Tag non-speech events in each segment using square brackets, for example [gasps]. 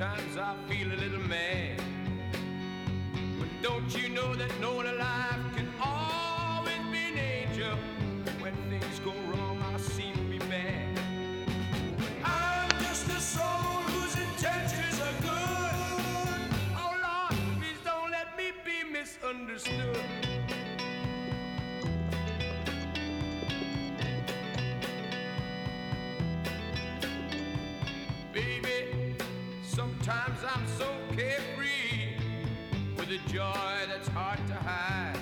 Sometimes I feel a little mad. But don't you know that no one alive can always be an angel? When things go wrong, I seem to be bad. I'm just a soul whose intentions are good. Oh Lord, please don't let me be misunderstood. Sometimes I'm so carefree with a joy that's hard to hide.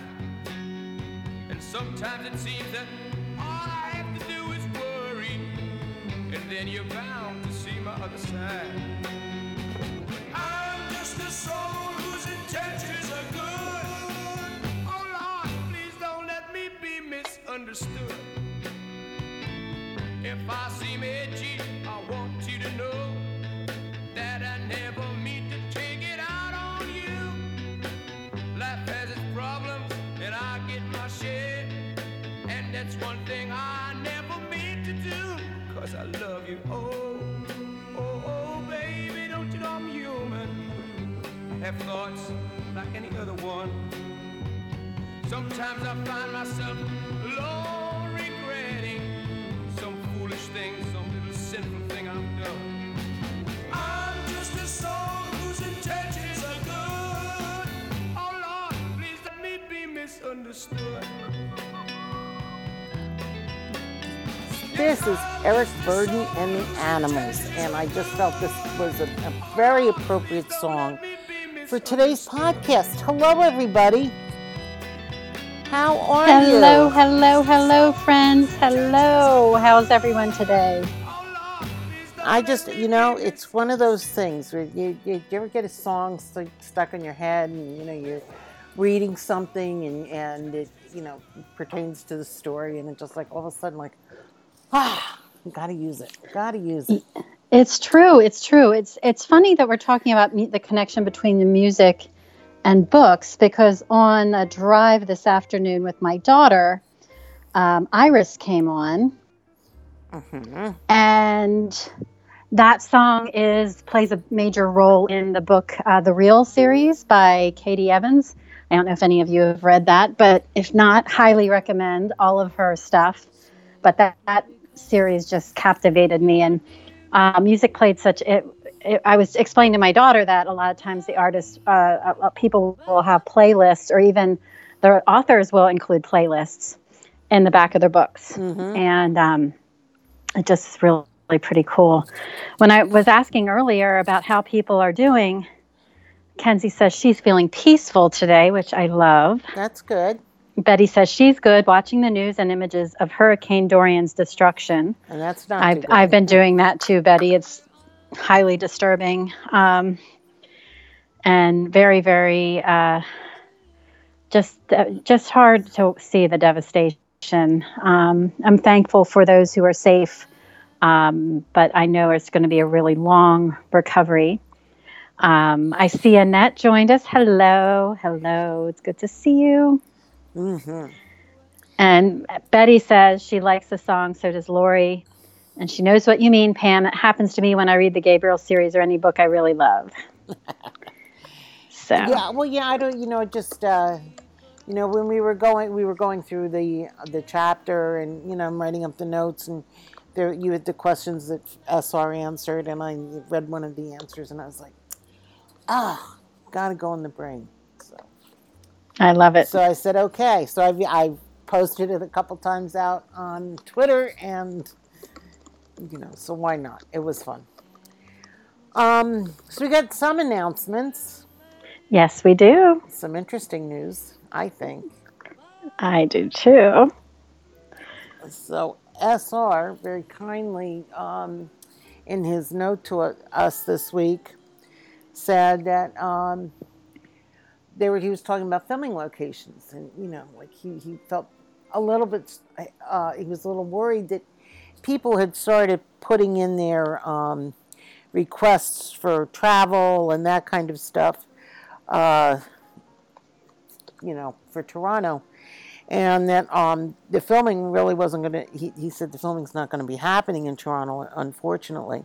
And sometimes it seems that all I have to do is worry, and then you're bound to see my other side. I'm just a soul whose intentions are good. Oh Lord, please don't let me be misunderstood. If I seem edgy, you. Oh, oh, oh, baby, don't you know I'm human? Have thoughts like any other one. Sometimes I find myself alone regretting some foolish thing, some little sinful thing I've done. I'm just a soul whose intentions are good. Oh Lord, please let me be misunderstood. This is Eric Burdon and the Animals, and I just felt this was a, a very appropriate song for today's podcast. Hello, everybody. How are Hello, you? hello, hello, hello, friends. Hello. How's everyone today? I just, you know, it's one of those things where you, you, you ever get a song stu- stuck in your head and, you know, you're reading something and, and it, you know, pertains to the story and it's just like all of a sudden like, ah, gotta use it, gotta use it. It's true. It's true. It's it's funny that we're talking about the connection between the music and books because on a drive this afternoon with my daughter, um, Iris came on, Mhm. and that song is plays a major role in the book uh, The Real series by Katy Evans. I don't know if any of you have read that, but if not, highly recommend all of her stuff. But that, that series just captivated me, and uh, music played such it, it. I was explaining to my daughter that a lot of times the artists, uh, uh, people will have playlists, or even the authors will include playlists in the back of their books, Mhm. and um, it just is really pretty cool. When I was asking earlier about how people are doing, Kenzie says she's feeling peaceful today, which I love. That's good. Betty says she's good watching the news and images of Hurricane Dorian's destruction. And that's not I've. I've been doing that too, Betty. It's highly disturbing um, and very, very uh, just uh, just hard to see the devastation. Um, I'm thankful for those who are safe, um, but I know it's going to be a really long recovery. Um, I see Annette joined us. Hello, hello. It's good to see you. Mhm. And Betty says she likes the song, so does Lori. And she knows what you mean, Pam. It happens to me when I read the Gabriel series or any book I really love. [laughs] So, Yeah, well, yeah, I don't, you know, just, uh, you know, when we were going, we were going through the the chapter, and you know, I'm writing up the notes, and there you had the questions that SR answered, and I read one of the answers, and I was like, ah, gotta go in the brain. I love it. so I said, okay. So I've I posted it a couple times out on Twitter, and you know, so why not? It was fun. Um, so we got some announcements. Yes, we do. some interesting news, I think. I do too. So SR very kindly, um, in his note to us this week, said that um, they were. He was talking about filming locations, and you know, like he, he felt a little bit. Uh, he was a little worried that people had started putting in their um, requests for travel and that kind of stuff. Uh, you know, for Toronto and that um, the filming really wasn't going to. He, he said the filming's not going to be happening in Toronto, unfortunately.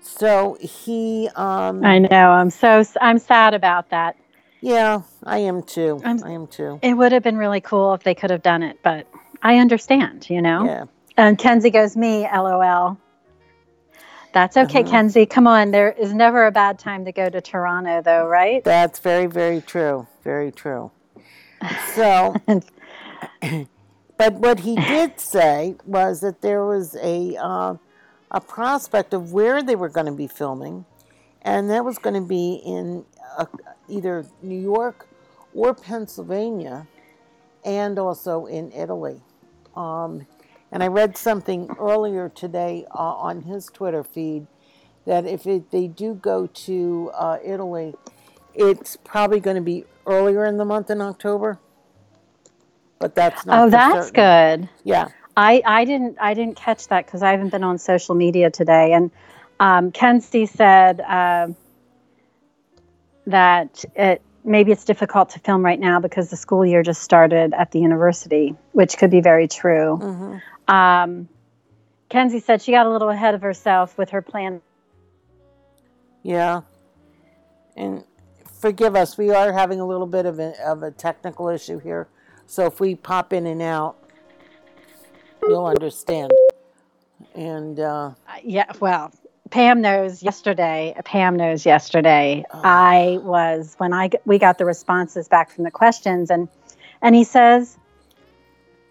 So he, um, I know. I'm so I'm sad about that. Yeah, I am too. I'm- I am too. It would have been really cool if they could have done it, but I understand, you know. Yeah. And Kenzie goes, "Me, lol." That's okay, Uh-huh. Kenzie. Come on. There is never a bad time to go to Toronto, though, right? That's very, very true. Very true. So, [laughs] but what he did say was that there was a uh, a prospect of where they were going to be filming, and that was going to be in uh, either New York or Pennsylvania, and also in Italy. Um, and I read something earlier today uh, on his Twitter feed that if it, they do go to uh, Italy, it's probably going to be earlier in the month in October. But that's not. Oh, that's certain. good. Yeah. I, I didn't I didn't catch that because I haven't been on social media today. And um, Kenzie said uh, that it maybe it's difficult to film right now because the school year just started at the university, which could be very true. hmm Um, Kenzie said she got a little ahead of herself with her plan. Yeah. And forgive us, we are having a little bit of a, of a technical issue here. So if we pop in and out, you'll understand. And uh, Yeah, well, Pam knows yesterday. Pam knows yesterday. I was when I we got the responses back from the questions, and and he says,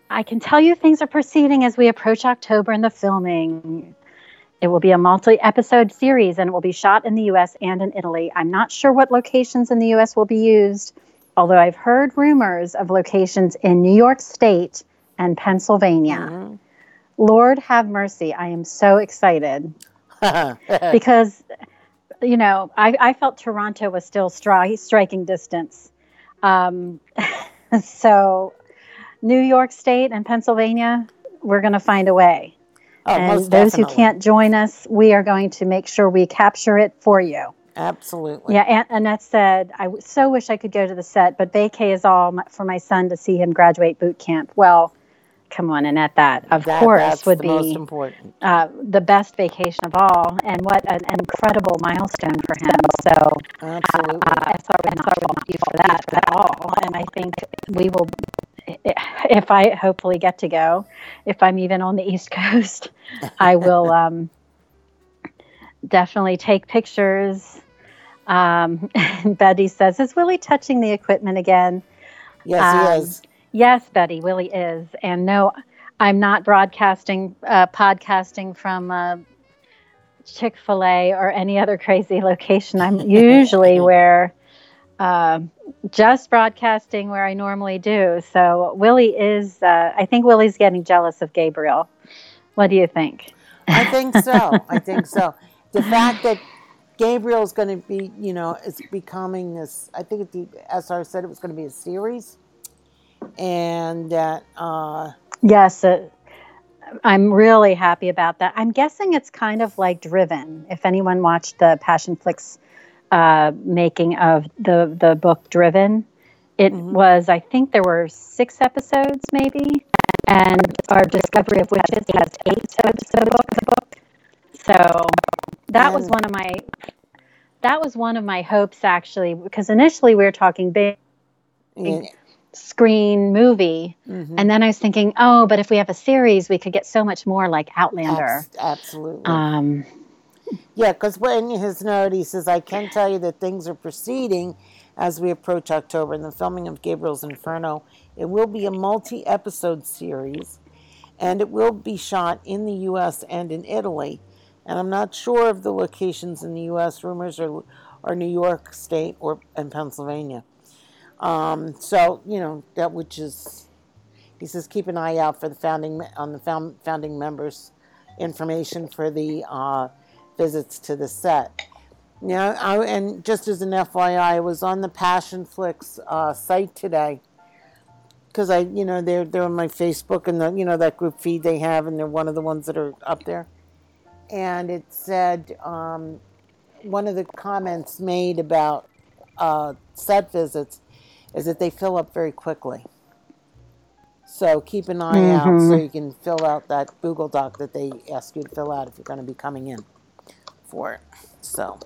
"I can tell you things are proceeding as we approach October in the filming. It will be a multi-episode series, and it will be shot in the U.S. and in Italy. I'm not sure what locations in the U.S. will be used, although I've heard rumors of locations in New York State and Pennsylvania. mhm. Lord have mercy! I am so excited." [laughs] because you know I, I felt Toronto was still stri- striking distance. Um, [laughs] so New York State and Pennsylvania, we're going to find a way. oh, and those who can't join us, we are going to make sure we capture it for you. Absolutely. Yeah, Aunt Annette said, I w- so wish I could go to the set, but vacay is all my, for my son to see him graduate boot camp. Well, come on, Annette, that of That- course would the be most important. uh, the best vacation of all, and what an incredible milestone for him. So, Absolutely. uh, SR will not you for that at all. And I think we will, if I hopefully get to go, if I'm even on the East [laughs] Coast, I will um, definitely take pictures. Um, [laughs] Betty says, "Is Willie touching the equipment again?" yes, um, he is. Yes, Betty, Willie is. And no, I'm not broadcasting, uh, podcasting from uh, Chick fil A or any other crazy [laughs] location. I'm usually [laughs] where, uh, just broadcasting where I normally do. So Willie is, uh, I think Willie's getting jealous of Gabriel. What do you think? I think so. [laughs] I think so. The fact that Gabriel's going to be, you know, is becoming this. I think the SR said it was going to be a series, and that uh, Yes, uh, I'm really happy about that. I'm guessing it's kind of like Driven. If anyone watched the Passionflix uh, making of the the book Driven, it Mhm. was I think there were six episodes maybe, and our Discovery of Witches has eight episodes of the book. So that was one of my that was one of my hopes actually because initially we were talking big yeah, screen movie mhm. and then I was thinking, oh, but if we have a series, we could get so much more like Outlander. Abs- absolutely. Um, Yeah, because in his note he says, I can tell you that things are proceeding as we approach October in the filming of Gabriel's Inferno. It will be a multi episode series and it will be shot in the U.S. and in Italy. And I'm not sure of the locations in the U.S. Rumors are, are New York State or and Pennsylvania. Um, so, you know, that which is, he says, keep an eye out for the founding, on the found, founding members information for the uh, visits to the set. Now, I, and just as an FYI, I was on the Passionflix uh, site today because I, you know, they're they're on my Facebook and the you know that group feed they have, and they're one of the ones that are up there. And it said um, one of the comments made about uh, set visits is that they fill up very quickly. So keep an eye out so Mhm. you can fill out that Google Doc that they ask you to fill out if you're going to be coming in. for it. So.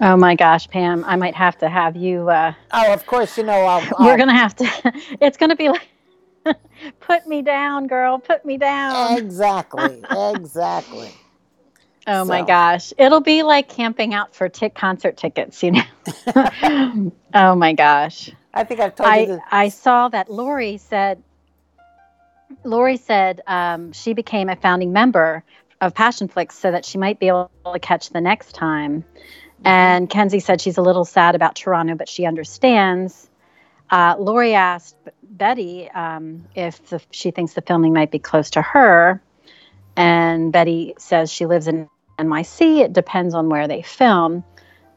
Oh my gosh, Pam! I might have to have you. Uh, oh, of course, you know I'll, I'll, we're gonna have to. [laughs] It's gonna be like, [laughs] put me down, girl. Put me down. Exactly. exactly. Oh so. my gosh. It'll be like camping out for tick concert tickets, you know. [laughs] oh my gosh. I think I've told I, you this. I saw that Lori said Lori said um, she became a founding member of Passionflix so that she might be able to catch the next time. And Kenzie said she's a little sad about Toronto, but she understands. Uh, Lori asked Betty um, if the, she thinks the filming might be close to her. And Betty says she lives in NYC. It depends on where they film.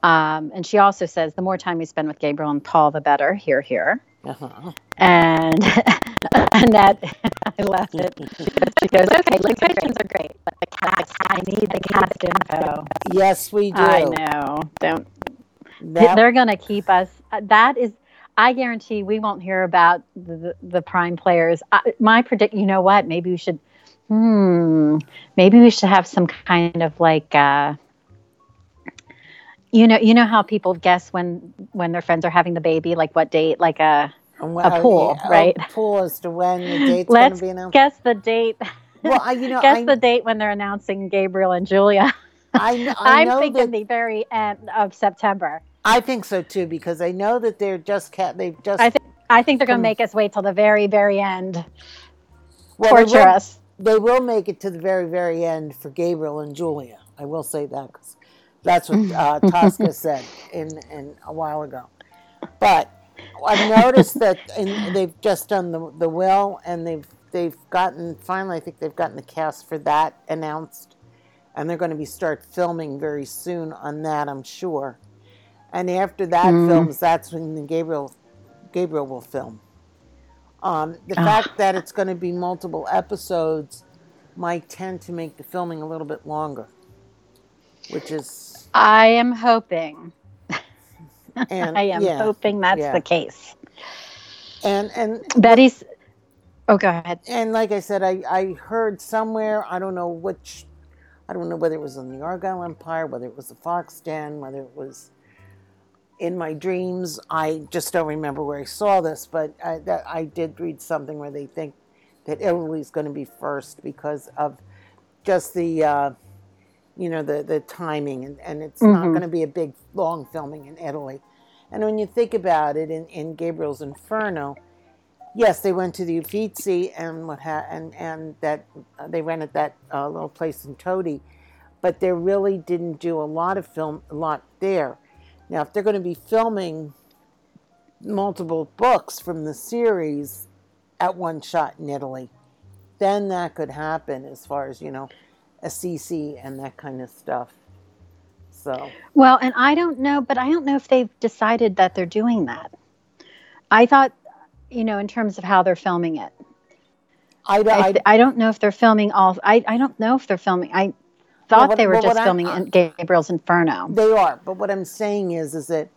Um, and she also says the more time we spend with Gabriel and Paul, the better. Here, here. Uh-huh. And [laughs] Annette, [laughs] I love it. She goes, okay, locations are great, but the cast, I need the cast info. Yes, we do. I know. Don't. That, they're going to keep us. Uh, that is, I guarantee we won't hear about the, the, the prime players. I, my predict, you know what? Maybe we should, hmm, maybe we should have some kind of like, uh, you know, you know how people guess when when their friends are having the baby, like what date, like a a pool, yeah, right? A pool as to when the [laughs] date's going to be announced. Guess the date. Well, I, you [laughs] know, guess I, the date when they're announcing Gabriel and Julia. I, [laughs] I am thinking that, the very end of September. I think so too because I know that they're just cat. They've just. I think I think they're going to make us wait till the very very end. Well, Torture us. They will make it to the very very end for Gabriel and Julia. I will say that because that's what uh, [laughs] Tosca said in, in a while ago. But I've noticed that in, they've just done the, the will, and they've they've gotten finally. I think they've gotten the cast for that announced, and they're going to be start filming very soon on that. I'm sure. And after that mm. films, that's when Gabriel Gabriel will film. Um, the oh. fact that it's going to be multiple episodes might tend to make the filming a little bit longer, which is. I am hoping. And, [laughs] I am yeah, hoping that's yeah. the case. And and Betty's. Oh, go ahead. And like I said, I I heard somewhere I don't know which, I don't know whether it was in the Argyle Empire, whether it was the Fox Den, whether it was in my dreams. I just don't remember where I saw this, but I, that, I did read something where they think that Italy's going to be first because of just the, uh, you know, the, the timing, and, and it's mm-hmm. not going to be a big, long filming in Italy. And when you think about it, in, in Gabriel's Inferno, yes, they went to the Uffizi and what ha- and and that uh, they rented that uh, little place in Todi, but they really didn't do a lot of film, a lot there. Now, if they're going to be filming multiple books from the series at one shot in Italy, then that could happen as far as, you know, Assisi and that kind of stuff. So. Well, and I don't know, but I don't know if they've decided that they're doing that. I thought, you know, in terms of how they're filming it. I, I, I, don't know if they're filming all. I, I don't know if they're filming. I thought they were just filming I, in Gabriel's Inferno. They are, but what I'm saying is, is that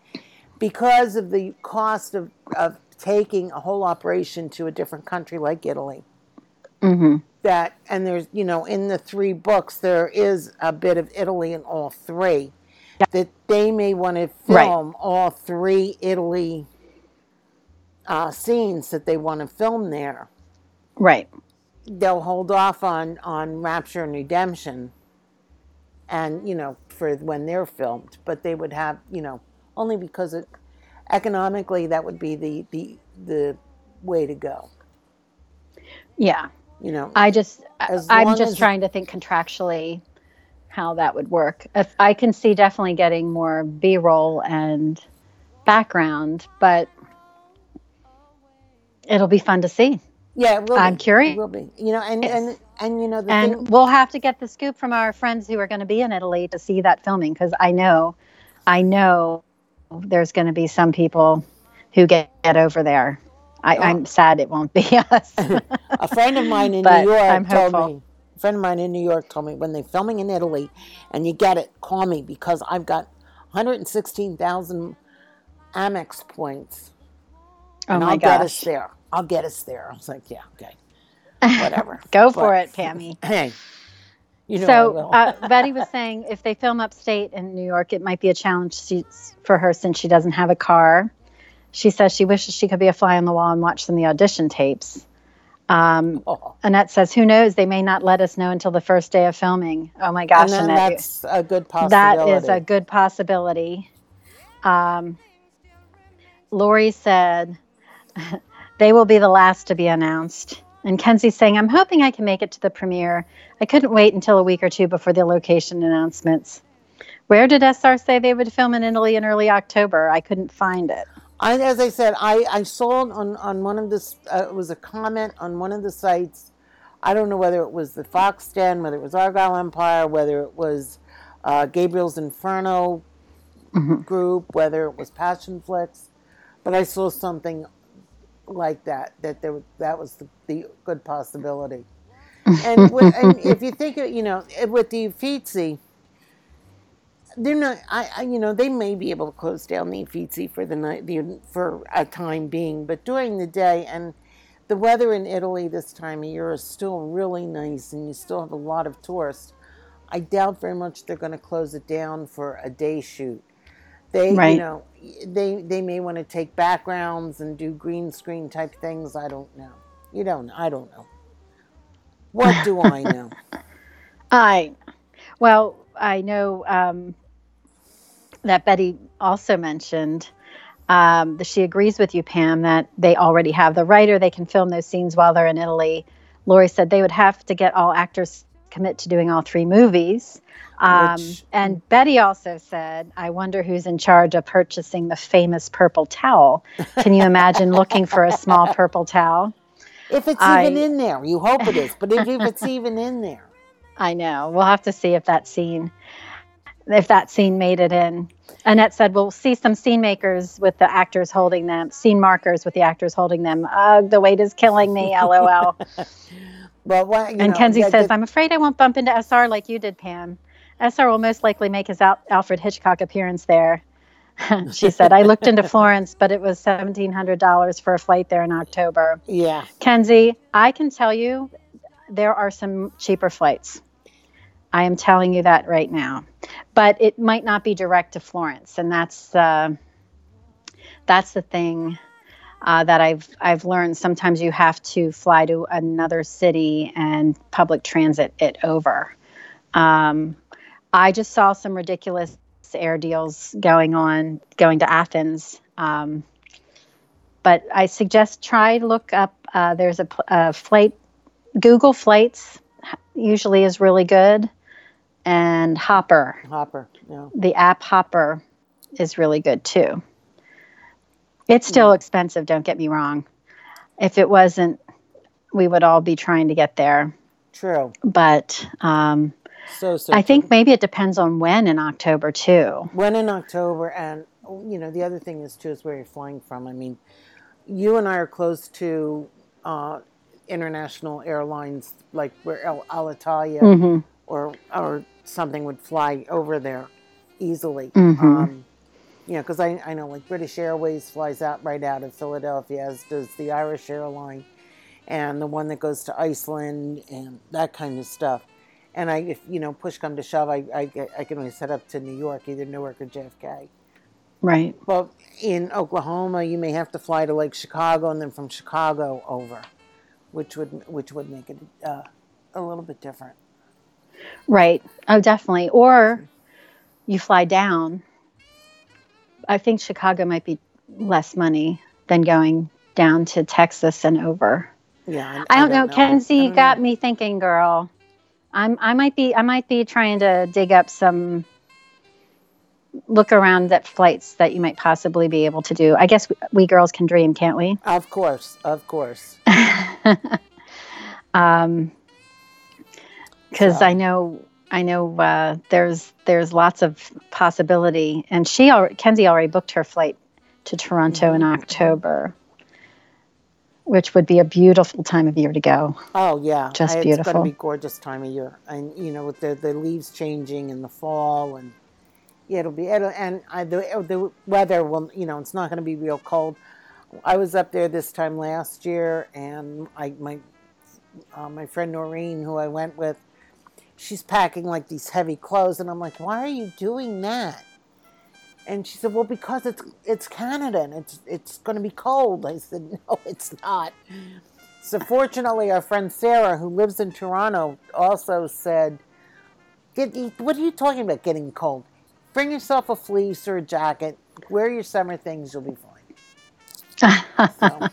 because of the cost of, of taking a whole operation to a different country like Italy, mm-hmm. that and there's you know in the three books there is a bit of Italy in all three. That they may want to film right. all three Italy uh, scenes that they want to film there. Right. They'll hold off on on Rapture and Redemption and you know for when they're filmed but they would have you know only because it economically that would be the the the way to go yeah you know i just i'm just trying to think contractually how that would work if i can see definitely getting more b-roll and background but it'll be fun to see yeah, it will I'm be. curious. It will be. You know, and and and you know the and thing. we'll have to get the scoop from our friends who are going to be in Italy to see that filming because I know, I know, there's going to be some people who get, get over there. I, oh. I'm sad it won't be [laughs] us. [laughs] a friend of mine in New York told me. A friend of mine in New York told me when they're filming in Italy, and you get it, call me because I've got 116,000 Amex points. Oh and my I'll gosh. get us there. I'll get us there. I was like, yeah, okay, whatever. [laughs] Go for it, Pammy. [laughs] Hey, You know so uh, Betty was saying if they film upstate in New York, it might be a challenge for her since she doesn't have a car. She says she wishes she could be a fly on the wall and watch some of the audition tapes. Um, Oh. Annette says, "Who knows? They may not let us know until the first day of filming." Oh my gosh, Annette, that's a good possibility. is a good possibility. Um, Lori said, [laughs] "They will be the last to be announced." And Kenzie's saying, "I'm hoping I can make it to the premiere. I couldn't wait until a week or two before the location announcements." Where did SR say they would film in Italy in early October? I couldn't find it. I, as I said, I, I saw on, on one of the, uh, it was a comment on one of the sites. I don't know whether it was the Fox Den, whether it was Argyle Empire, whether it was uh, Gabriel's Inferno group, whether it was Passionflix, but I saw something like that, that there, that was the, the good possibility. [laughs] And, with, and if you think, of, you know, with the Uffizi, they're not. I, I, you know, they may be able to close down the Uffizi for the night, the, for a time being, but during the day and the weather in Italy this time of year is still really nice, and you still have a lot of tourists. I doubt very much they're going to close it down for a day shoot. They, Right. you know, they they may want to take backgrounds and do green screen type things. I don't know. You don't. I don't know. What do I [laughs] know? I, well, I know um, that Betty also mentioned um, that she agrees with you, Pam, that they already have the writer. They can film those scenes while they're in Italy. Lori said they would have to get all actors commit to doing all three movies. Um, Which- and Betty also said, I wonder who's in charge of purchasing the famous purple towel. Can you imagine looking for a small purple towel? If it's I- even in there, you hope it is. But if, if it's [laughs] even in there, I know. We'll have to see if that scene, if that scene made it in. Annette said, "We'll see some scene makers with the actors holding them, scene markers with the actors holding them. Ugh, the weight is killing me. [laughs] LOL." [laughs] well, why, you and know, Kenzie that- says, "I'm afraid I won't bump into SR like you did, Pam. SR will most likely make his Al- Alfred Hitchcock appearance there." [laughs] she said, "I looked into Florence, but it was seventeen hundred dollars for a flight there in October." yeah, Kenzie, I can tell you there are some cheaper flights. I am telling you that right now. But it might not be direct to Florence, and that's uh, that's the thing uh, that I've I've learned. Sometimes you have to fly to another city and public transit it over. Um, I just saw some ridiculous air deals going on going to Athens. Um, but I suggest try look up. Uh, there's a, a flight. Google Flights usually is really good, and Hopper, Hopper. Yeah. the app Hopper, is really good too. It's still expensive. Don't get me wrong. If it wasn't, we would all be trying to get there. True. But um, So, so I think true. maybe it depends on when in October too. when in October, and you know, the other thing is too is where you're flying from. I mean, you and I are close to uh, international airlines, like where Al- Alitalia hmm or or something would fly over there easily. Mhm. Um, you know, because I, I know like British Airways flies out right out of Philadelphia, as does the Irish airline, and the one that goes to Iceland and that kind of stuff. And I, if you know, push come to shove, I, I, I can only set up to New York, either Newark or JFK. Right. But in Oklahoma, you may have to fly to like Chicago and then from Chicago over, which would which would make it uh, a little bit different. Right. Oh, definitely. Or you fly down. I think Chicago might be less money than going down to Texas and over. Yeah, I don't, know. I Kenzie don't got know. me thinking, girl. I'm I might be I might be trying to dig up some look around at flights that you might possibly be able to do. I guess we, we girls can dream, can't we? Of course, of course. [laughs] um because So- i know i know uh there's there's lots of possibility. And she already kenzie already booked her flight to toronto in october which would be a beautiful time of year to go. Oh yeah, Just I- It's going to be gorgeous time of year, and you know with the the leaves changing in the fall, and yeah, it'll be it'll, and I, the the weather will you know it's not going to be real cold. I was up there this time last year, and I my uh, my friend Noreen, who I went with, she's packing like these heavy clothes, and I'm like, why are you doing that? And she said, well, because it's it's Canada and it's it's going to be cold. I said, [laughs] no, it's not. So fortunately, our friend Sarah, who lives in Toronto, also said, "What are you talking about? Getting cold? Bring yourself a fleece or a jacket. Wear your summer things. You'll be fine." [laughs] So.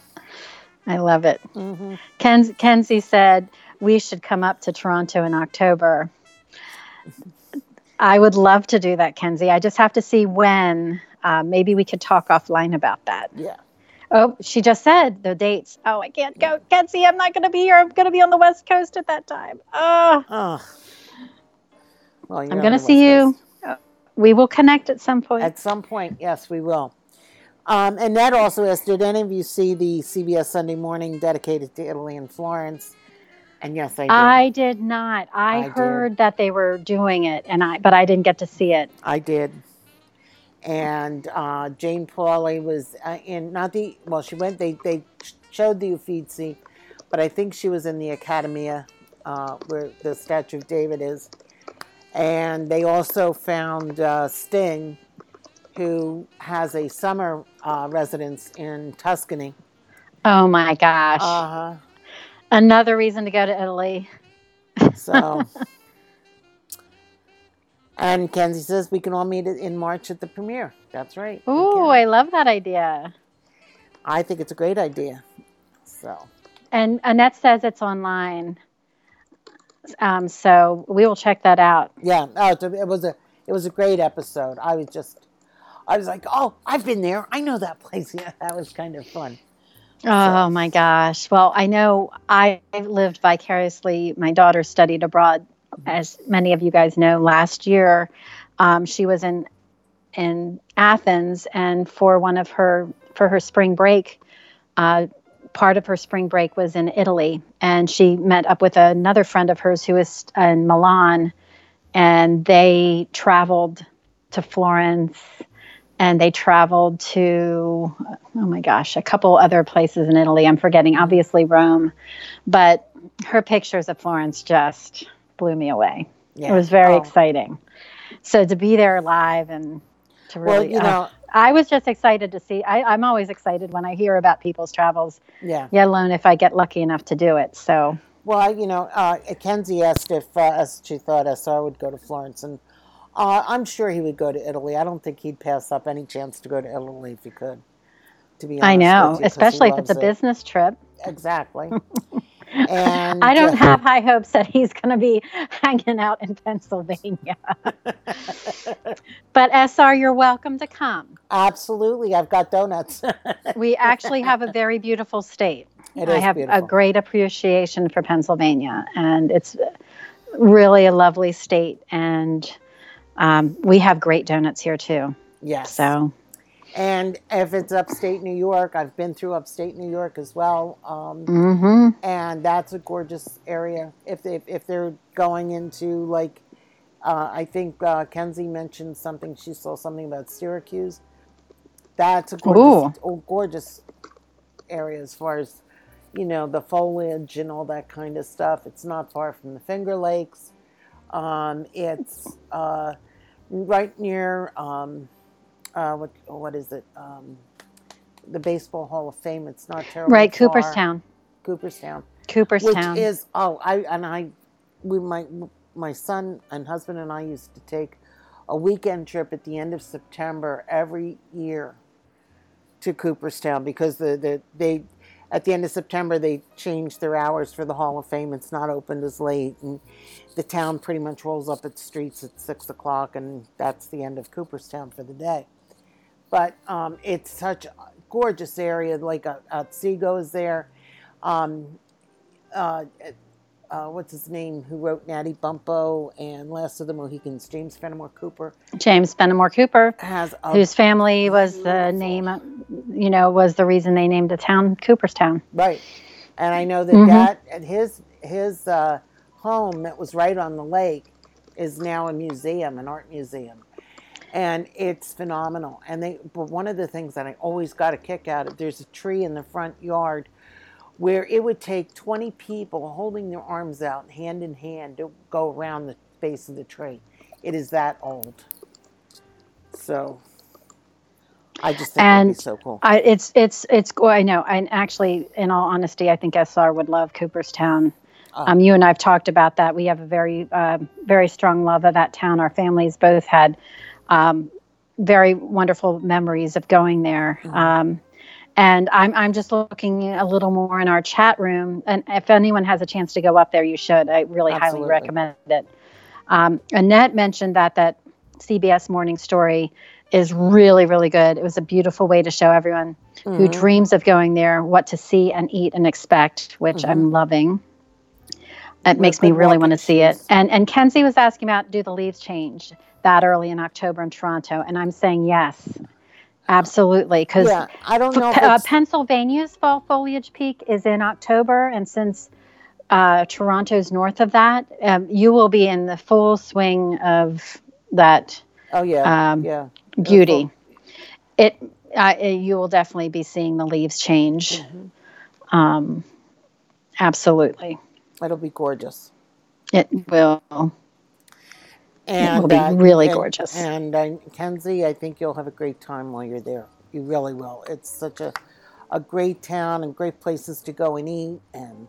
I love it. Mm-hmm. Ken, Kenzie said we should come up to Toronto in October. I would love to do that, Kenzie. I just have to see when. Uh, maybe we could talk offline about that. Yeah. Oh, she just said the dates. Oh, I can't go. Kenzie, I'm not going to be here. I'm going to be on the West Coast at that time. Oh. Oh. Well, I'm going to see you. Coast. We will connect at some point. At some point, yes, we will. Um, and that also asked, did any of you see the CBS Sunday Morning dedicated to Italy and Florence? And yes, I did. I did not. I, I heard did. that they were doing it, and I but I didn't get to see it. I did. And uh, Jane Pauley was uh, in not the well. She went. They they showed the Uffizi, but I think she was in the Accademia, uh, where the statue of David is. And they also found uh, Sting who has a summer uh, residence in Tuscany. Oh my gosh. Uh huh. Another reason to go to Italy. So. [laughs] and Kenzie says we can all meet it in March at the premiere. That's right. Ooh, I love that idea. I think it's a great idea. So. And Annette says it's online. Um, so we will check that out. Yeah. Oh, it was a it was a great episode. I was just I was like, oh, I've been there. I know that place. [laughs] Yeah, that was kind of fun. Oh my gosh. Well, I know I lived vicariously. My daughter studied abroad, as many of you guys know, last year. Um, she was in in Athens, and for one of her for her spring break, uh, part of her spring break was in Italy, and she met up with another friend of hers who was in Milan, and they traveled to Florence and they traveled to oh my gosh a couple other places in italy. I'm forgetting obviously rome but her pictures of florence just blew me away. Yeah. it was very oh. exciting. So to be there live and to really well, you know uh, i was just excited to see I, i'm always excited when i hear about people's travels yeah. yet alone if i get lucky enough to do it. So well you know uh, kenzie asked if uh, she thought sr would go to florence and uh, I'm sure he would go to Italy. I don't think he'd pass up any chance to go to Italy if he could. To be honest, I know, you, especially if it's a it. business trip. Exactly. [laughs] and I don't uh, have high hopes that he's going to be [laughs] hanging out in Pennsylvania. but SR, you're welcome to come. Absolutely, I've got donuts. [laughs] we actually have a very beautiful state. It I have beautiful. a great appreciation for Pennsylvania, and it's really a lovely state. And um, we have great donuts here too. Yes. So. And if it's upstate New York, I've been through upstate New York as well. Um, mm-hmm. And that's a gorgeous area. If they if they're going into like, uh, I think uh, Kenzie mentioned something. She saw something about Syracuse. That's a gorgeous, oh, gorgeous area as far as you know the foliage and all that kind of stuff. It's not far from the Finger Lakes. Um, it's uh, right near um, uh, what what is it? Um, the Baseball Hall of Fame. It's not terrible. Right, far. Cooperstown. Cooperstown. Cooperstown. Which is oh I and I we my my son and husband and I used to take a weekend trip at the end of September every year to Cooperstown because the, the they at the end of September, they changed their hours for the Hall of Fame. It's not opened as late, and the town pretty much rolls up its streets at six o'clock, and that's the end of Cooperstown for the day. But um, it's such a gorgeous area. Like uh, Otsego is there. Um, uh, uh, what's his name, who wrote Natty Bumppo and Last of the Mohicans, James Fenimore Cooper. James Fenimore Cooper, has whose family was the name, you know, was the reason they named the town Cooperstown. Right, and I know that mm-hmm. that at his his uh, home that was right on the lake is now a museum, an art museum, and it's phenomenal. And they, but one of the things that I always got a kick out of, there's a tree in the front yard where it would take 20 people holding their arms out, hand in hand, to go around the base of the tree. It is that old. So I just think And it'd be so cool. I, it's it's it's. oh, I know. And actually, in all honesty, I think SR would love Cooperstown. Oh. Um, you and I've talked about that. We have a very uh, very strong love of that town. Our families both had um, very wonderful memories of going there. Mhm. Um, and I'm I'm just looking a little more in our chat room. And if anyone has a chance to go up there, you should. I really highly recommend it. Um, Annette mentioned that that CBS Morning Story is really really good. It was a beautiful way to show everyone who Mhm. dreams of going there what to see and eat and expect, which I'm loving. It makes me really want to see it. And and Kenzie was asking about do the leaves change that early in October in Toronto, and I'm saying yes, absolutely, because Yeah, I don't know uh, Pennsylvania's fall foliage peak is in October, and since uh, Toronto's north of that, um, you will be in the full swing of that oh yeah, um, yeah. beauty. It uh, you will definitely be seeing the leaves change. Mhm. Um, absolutely, It'll be gorgeous. it will. And will be uh, really gorgeous. And uh, Kenzie, I think you'll have a great time while you're there. You really will. It's such a, a great town and great places to go and eat. And,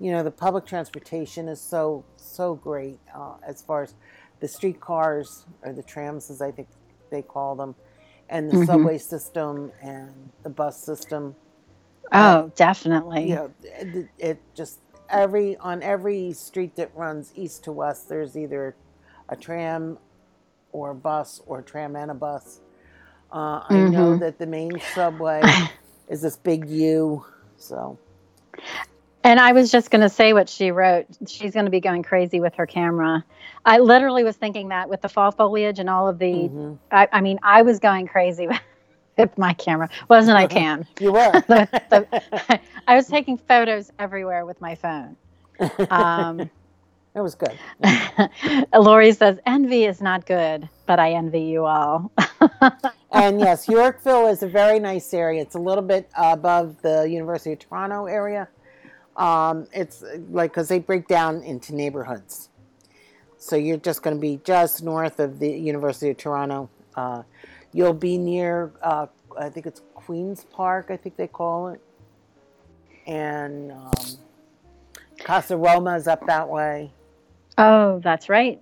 you know, the public transportation is so, so great uh, as far as the streetcars or the trams, as I think they call them, and the Mhm. subway system and the bus system. Oh, definitely. You know, it, it just every on every street that runs east to west, there's either a tram or a bus or a tram and a bus. Uh, I know Mhm. that the main subway [laughs] is this big U, so And I was just going to say what she wrote. She's going to be going crazy with her camera. I literally was thinking that with the fall foliage and all of the. mhm. I, I mean, I was going crazy [laughs] with, with my camera, wasn't I, Cam? [laughs] you were. The- the- I was taking photos everywhere with my phone. Um, it was good. [laughs] Lori says, envy is not good, but I envy you all. [laughs] And yes, Yorkville is a very nice area. It's a little bit above the University of Toronto area. Um, it's like because they break down into neighborhoods. So you're just going to be just north of the University of Toronto. Uh, you'll be near, uh, I think it's Queens Park, I think they call it. And um, Casa Loma is up that way. Oh, that's right.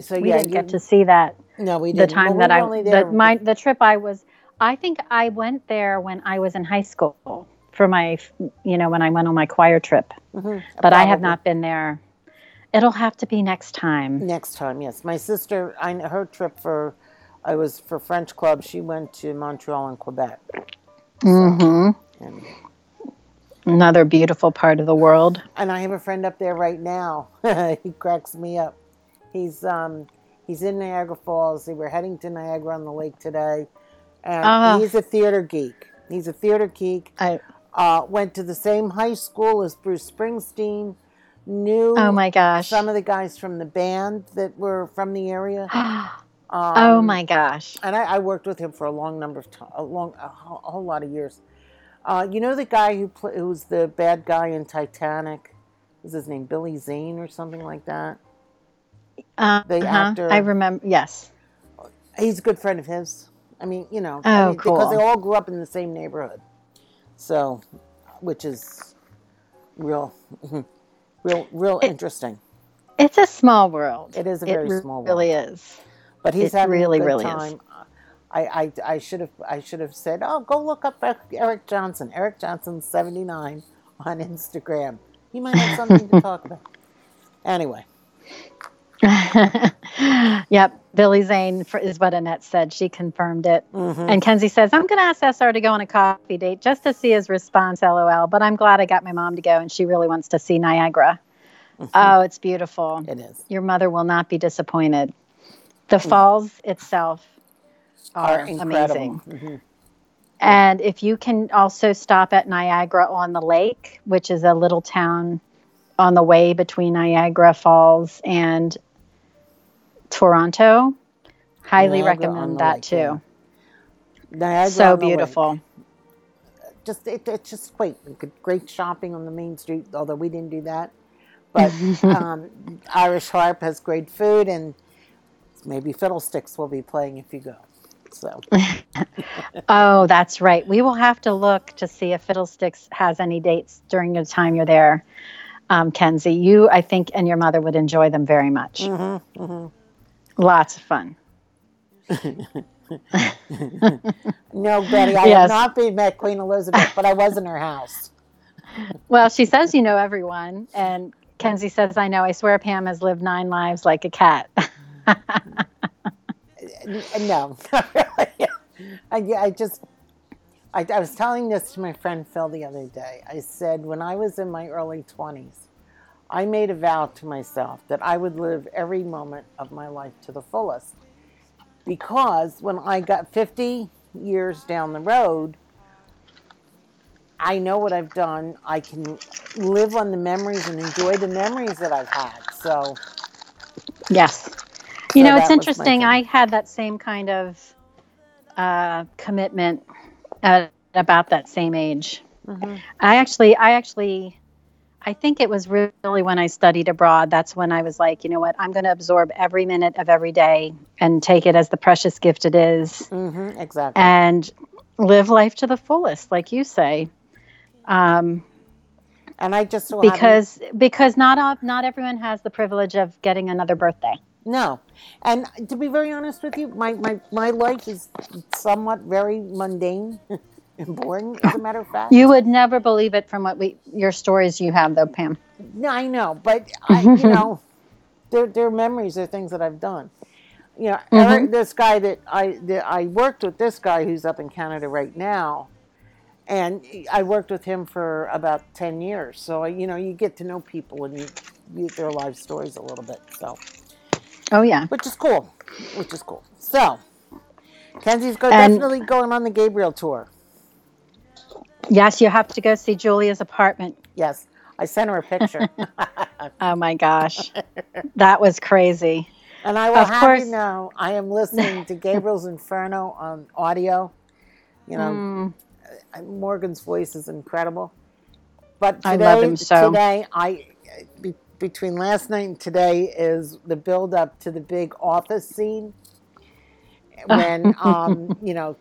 So We yeah, didn't get to see that no, we the didn't. time Well, that we I the, my the trip I was I think I went there when I was in high school for my you know when I went on my choir trip Mhm, but I have not been there it'll have to be next time Next time, yes. My sister, I her trip for, I was for French club. She went to Montreal and Quebec. hmm And, another beautiful part of the world and I have a friend up there right now. [laughs] he cracks me up. He's um he's in Niagara Falls. They were heading to Niagara on the Lake today, and Ah. he's a theater geek. He's a theater geek. I Uh, went to the same high school as Bruce Springsteen. Knew oh my gosh some of the guys from the band that were from the area. [gasps] Um, oh my gosh and I, I worked with him for a long number of time, a long, a whole, a whole lot of years. Uh, you know the guy who who was the bad guy in Titanic? Was his name Billy Zane or something like that? uh, the actor- I remember yes He's a good friend of his. I mean, you know, Oh, I mean, because they all grew up in the same neighborhood, so which is real, [laughs] real, real It- interesting. it's a small world It is a it very re- small really world. is but he's it having really, a good really is. I, I, I should have I should have said, oh, go look up Eric Johnson. Eric Johnson seventy nine on Instagram. He might have something to talk about. Anyway, [laughs] yep, Billy Zane is what Annette said. She confirmed it. mhm. And Kenzie says, I'm going to ask SR to go on a coffee date just to see his response, lol. But I'm glad I got my mom to go, and she really wants to see Niagara. Oh, it's beautiful. it is Your mother will not be disappointed. The falls itself are, are incredible. amazing. Mhm. And if you can also stop at Niagara on the Lake, which is a little town on the way between Niagara Falls and Toronto, highly Niagara recommend that Lake, too. yeah. Niagara so on the Lake. beautiful. just it, it's just great. Great shopping on the main street, although we didn't do that. [laughs] But um, Irish Harp has great food, and maybe Fiddlesticks will be playing if you go. So, [laughs] oh, that's right. We will have to look to see if Fiddlesticks has any dates during the time you're there, um, Kenzie. You, I think, and your mother would enjoy them very much. Mm-hmm, mm-hmm. Lots of fun. [laughs] no, Betty, I yes. have not been met Queen Elizabeth, but I was in her house. [laughs] Well, she says you know everyone, and Kenzie says I know. I swear Pam has lived nine lives like a cat. No, [laughs] not really. I, I just, I, I was telling this to my friend Phil the other day. I said when I was in my early 20s, I made a vow to myself that I would live every moment of my life to the fullest. Because when I got 50 years down the road, I know what I've done. I can live on the memories and enjoy the memories that I've had. So, yes. You so know, it's interesting. I had that same kind of uh, commitment at about that same age. Mm-hmm. I actually, I actually, I think it was really when I studied abroad. That's when I was like, you know what, I'm going to absorb every minute of every day and take it as the precious gift it is. Mm-hmm, exactly. And live life to the fullest, like you say. Um, and I just because because not not everyone has the privilege of getting another birthday. No, and to be very honest with you, my my, my life is somewhat very mundane [laughs] and boring. As a matter of fact, you would never believe it from what we your stories you have, though, Pam. No, I know, but I, you [laughs] know, their their memories are things that I've done. You know, mm-hmm. Eric, this guy that I that I worked with, this guy who's up in Canada right now and I worked with him for about ten years. So you know, you get to know people and you meet their life stories a little bit. So, oh yeah, which is cool, which is cool. So, Kenzie's go, definitely going on the Gabriel tour. Yes, you have to go see Julia's apartment. Yes, I sent her a picture. [laughs] oh my gosh, that was crazy. And I will of have course. you know, I am listening to Gabriel's Inferno on audio. You know, mm. Morgan's voice is incredible. But today, I love him so. Today, I between last night and today is the build up to the big office scene when [laughs] um, you know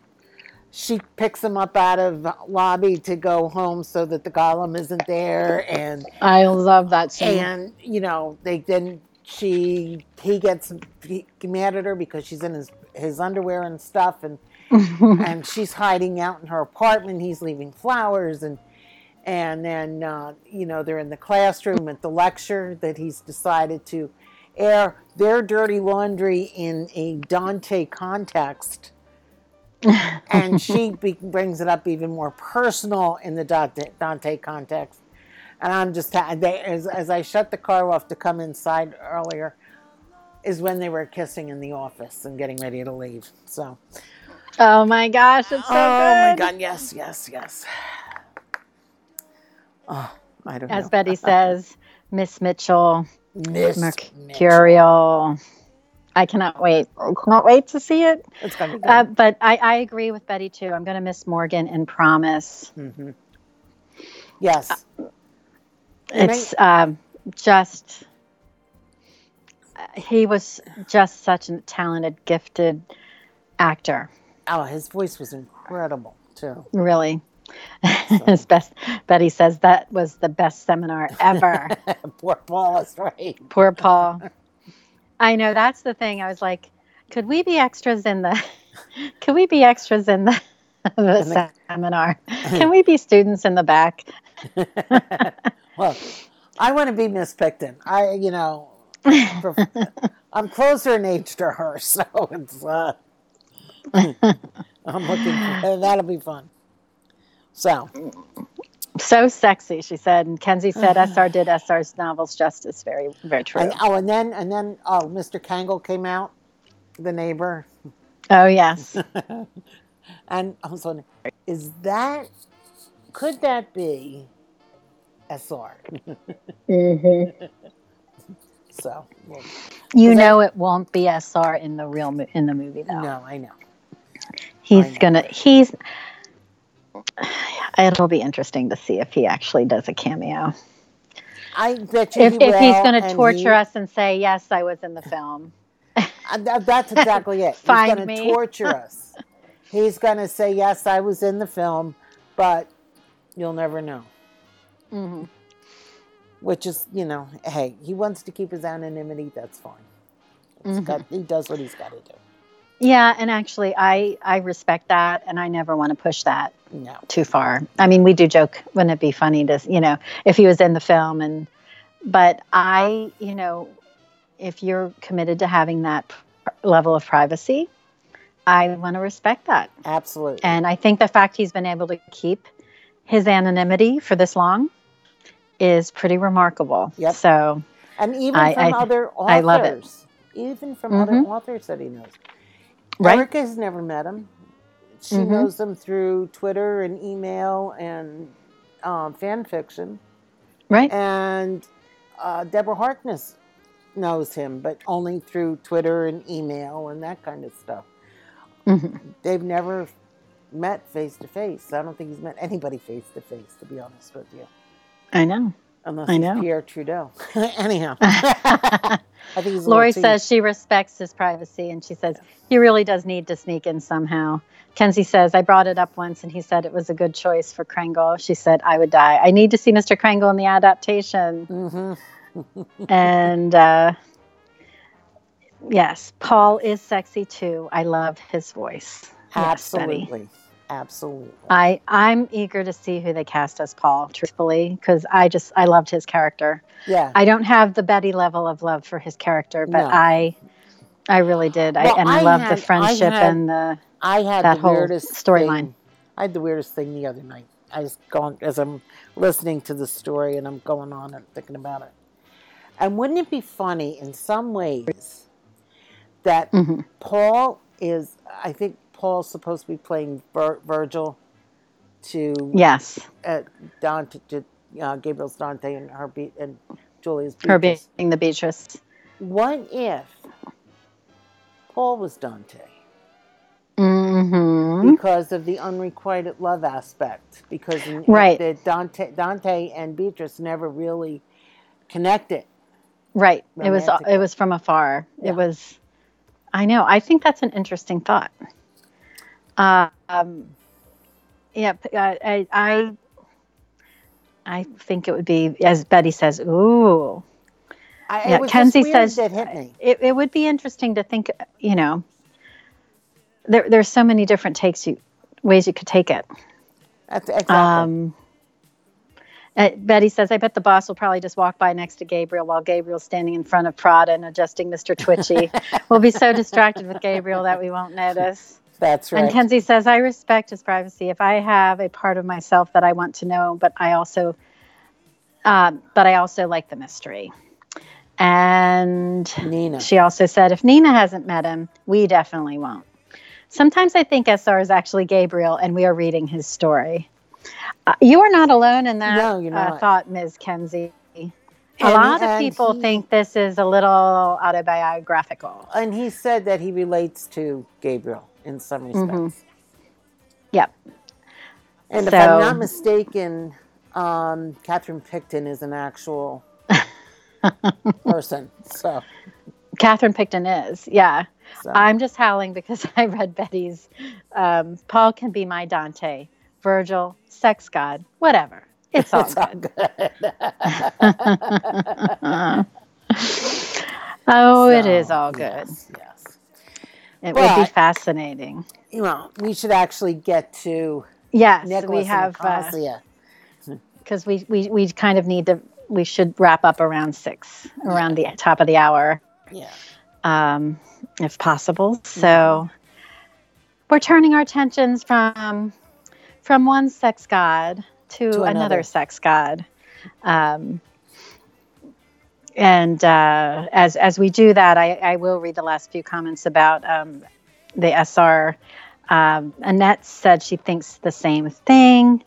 she picks him up out of lobby to go home so that the golem isn't there and I love that scene. And you know, they then she he gets he, mad at her because she's in his his underwear and stuff and [laughs] and she's hiding out in her apartment. He's leaving flowers, and and then uh, you know they're in the classroom at the lecture that he's decided to air their dirty laundry in a Dante context. [laughs] and she be, brings it up even more personal in the Dante, Dante context. And I'm just they, as, as I shut the car off to come inside earlier, is when they were kissing in the office and getting ready to leave. So Oh my gosh, it's so oh good. my god, yes, yes, yes. Oh, I don't As know. Betty [laughs] says, Miss Mitchell, Miss Mercurial. Mitchell. I cannot wait. I cannot wait to see it. It's gonna be good. Uh, but I, I agree with Betty too. I'm going to miss Morgan and Promise. Mm-hmm. Yes. Uh, it's um, just, uh, he was just such a talented, gifted actor. Oh, his voice was incredible too. Really. [laughs] So. his best Betty says that was the best seminar ever. [laughs] Poor Paul is right. Poor Paul. I know that's the thing. I was like, could we be extras in the [laughs] could we be extras in the the seminar? Can we be students in the back? well, I want to be Miss Picton. I, you know, I'm closer in age to her, so it's uh, [clears throat] I'm looking. For, that'll be fun. So. So sexy, she said. And Kenzie said SR did SR's novels justice. Very, very true. And, oh, and then and then oh, Mr. Krangle came out, the neighbor. Oh yes. [laughs] and I was wondering, is that could that be SR? [laughs] mm-hmm. So. Well, you know it won't be SR in the real in the movie though. No, I know. He's gonna. He's. It'll be interesting to see if he actually does a cameo. I bet you If, he if he's going to torture he- us and say, yes, I was in the film. Uh, That's exactly it. He's Find going to me. torture us. He's going to say, "Yes, I was in the film, but you'll never know." hmm Which is, you know, hey, he wants to keep his anonymity. That's fine. It's Mhm. got, he does what he's got to do. Yeah, and actually, I I respect that, and I never want to push that No, too far. I mean, we do joke, wouldn't it be funny to, you know, if he was in the film and but I, you know, if you're committed to having that p- level of privacy, I want to respect that. absolutely. And I think the fact he's been able to keep his anonymity for this long is pretty remarkable. Yep. So, And even I- from I- other authors, I love it. even from other Mhm. authors that he knows. Right. Erica's never met him. She Mhm. knows him through Twitter and email and um, fan fiction. right? And uh, Deborah Harkness knows him, but only through Twitter and email and that kind of stuff. hmm They've never met face to face. I don't think he's met anybody face to face, to be honest with you, I know. Unless I it's know. Pierre Trudeau. [laughs] Anyhow, [laughs] I think he's Lori says she respects his privacy and she says he really does need to sneak in somehow. Kenzie says, I brought it up once and he said it was a good choice for Krangle. She said, I would die. I need to see Mr. Krangle in the adaptation. hmm [laughs] and uh, yes, Paul is sexy too. I love his voice. Yes, Betty. Absolutely. I, I'm eager to see who they cast as Paul, truthfully, because I just, I loved his character. yeah. I don't have the Betty level of love for his character, but No. I, I really did. Well, I, and I, I love the friendship had and the. I had that the whole storyline. I had the weirdest thing the other night. I was going as I'm listening to the story and I'm going on and thinking about it. And wouldn't it be funny in some ways that Mhm. Paul is? I think Paul's supposed to be playing Vir- Virgil to Yes, uh, Dante, to, uh, Gabriel's Dante and her Be- and Julia's her Beatrice. being the Beatrice. What if Paul was Dante? hmm because of the unrequited love aspect. Because Right. the Dante, Dante and Beatrice never really connected. Right. It was. It was from afar. Yeah. It was. I know. I think that's an interesting thought. Um, yeah. uh, I, I. I think it would be, as Betty says, ooh. I, Yeah, Kenzie says- that hit me. It, it would be interesting to think. You know. There, there's so many different takes you, ways you could take it. That's exactly. Um, uh, Betty says, I bet the boss will probably just walk by next to Gabriel while Gabriel's standing in front of Prada and adjusting Mr. Twitchy. [laughs] we'll be so distracted with Gabriel that we won't notice. That's right. And Kenzie says, I respect his privacy. If I have a part of myself that I want to know, but I also, um, but I also like the mystery. And Nina. she also said, if Nina hasn't met him, we definitely won't. Sometimes I think SR is actually Gabriel and we are reading his story. Uh, you are not alone in that No, uh, thought, Ms. Kenzie. A And- lot of people he- think this is a little autobiographical. And he said that he relates to Gabriel in some respects. Mhm. Yep. And if I'm not mistaken, um, Catherine Picton is an actual [laughs] person. So, Catherine Picton is, yeah. so. I'm just howling because [laughs] I read Betty's. Um, Paul can be my Dante, Virgil, sex god, whatever. It's all [laughs] It's all good. good. oh, it is all good. Yes, yes. It would be fascinating. You know, we should actually get to Yes, Nicholas we have because [laughs] we, we we kind of need to. We should wrap up around six, around the top of the hour, yeah. um, if possible. So we're turning our attentions from from one sex god to, To another. another. sex god. Um, and uh, as as we do that, I, I will read the last few comments about um, the SR. Um, Annette said she thinks the same thing.